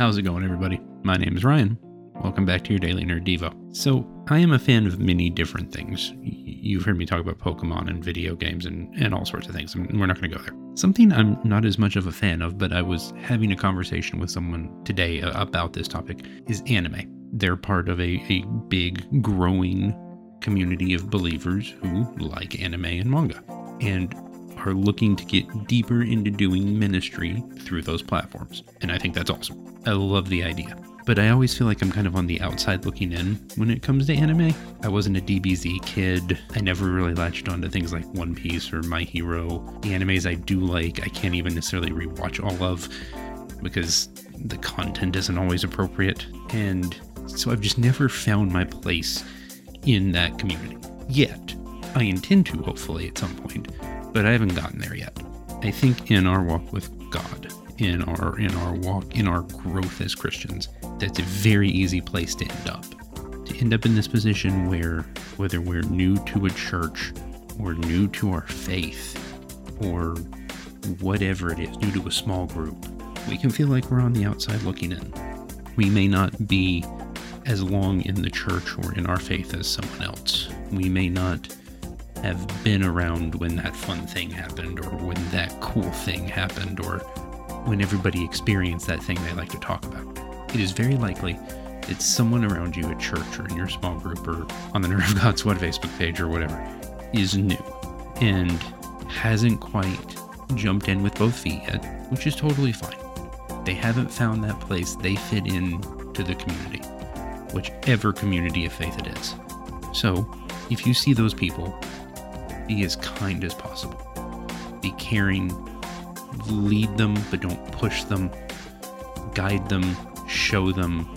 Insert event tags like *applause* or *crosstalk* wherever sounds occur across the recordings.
How's it going, everybody? My name is Ryan. Welcome back to your Daily Nerd Devo. So, I am a fan of many different things. You've heard me talk about Pokemon and video games and, and all sorts of things, and we're not going to go there. Something I'm not as much of a fan of, but I was having a conversation with someone today about this topic, is anime. They're part of a, a big, growing community of believers who like anime and manga. And are looking to get deeper into doing ministry through those platforms. And I think that's awesome. I love the idea. But I always feel like I'm kind of on the outside looking in when it comes to anime. I wasn't a DBZ kid. I never really latched onto things like One Piece or My Hero. The animes I do like, I can't even necessarily rewatch all of because the content isn't always appropriate. And so I've just never found my place in that community yet. I intend to, hopefully, at some point, but I haven't gotten there yet. I think in our walk with God, in our in our walk in our growth as Christians, that's a very easy place to end up. To end up in this position where whether we're new to a church or new to our faith or whatever it is, new to a small group, we can feel like we're on the outside looking in. We may not be as long in the church or in our faith as someone else. We may not have been around when that fun thing happened or when that cool thing happened or when everybody experienced that thing they like to talk about. It is very likely that someone around you at church or in your small group or on the *laughs* Nerd of God Squad Facebook page or whatever is new and hasn't quite jumped in with both feet yet, which is totally fine. They haven't found that place they fit in to the community, whichever community of faith it is. So, if you see those people be as kind as possible. Be caring, lead them, but don't push them, guide them, show them,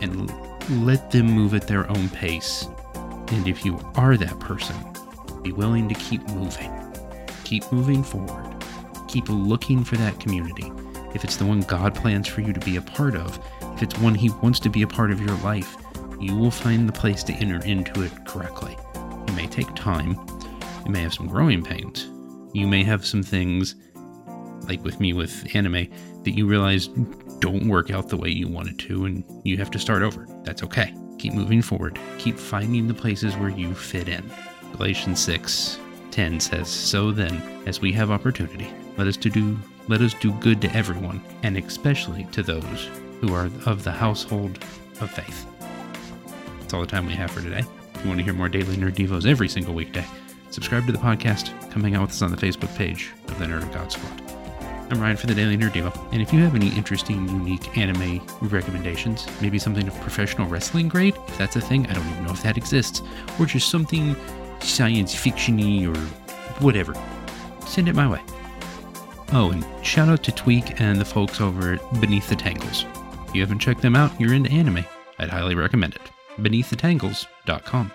and let them move at their own pace. And if you are that person, be willing to keep moving. Keep moving forward. Keep looking for that community. If it's the one God plans for you to be a part of, if it's one He wants to be a part of your life, you will find the place to enter into it correctly. It may take time, you may have some growing pains. You may have some things, like with me with anime, that you realize don't work out the way you wanted to, and you have to start over. That's okay. Keep moving forward. Keep finding the places where you fit in. Galatians 6 10 says, So then, as we have opportunity, let us to do let us do good to everyone, and especially to those who are of the household of faith. That's all the time we have for today. If you want to hear more daily nerd devos every single weekday, subscribe to the podcast, come hang out with us on the Facebook page of the Nerd of God Squad. I'm Ryan for the Daily Nerd Devo, and if you have any interesting, unique anime recommendations, maybe something of professional wrestling grade, if that's a thing, I don't even know if that exists, or just something science fictiony or whatever, send it my way. Oh, and shout out to Tweak and the folks over at Beneath the Tangles. If you haven't checked them out, you're into anime. I'd highly recommend it. BeneathTheTangles.com.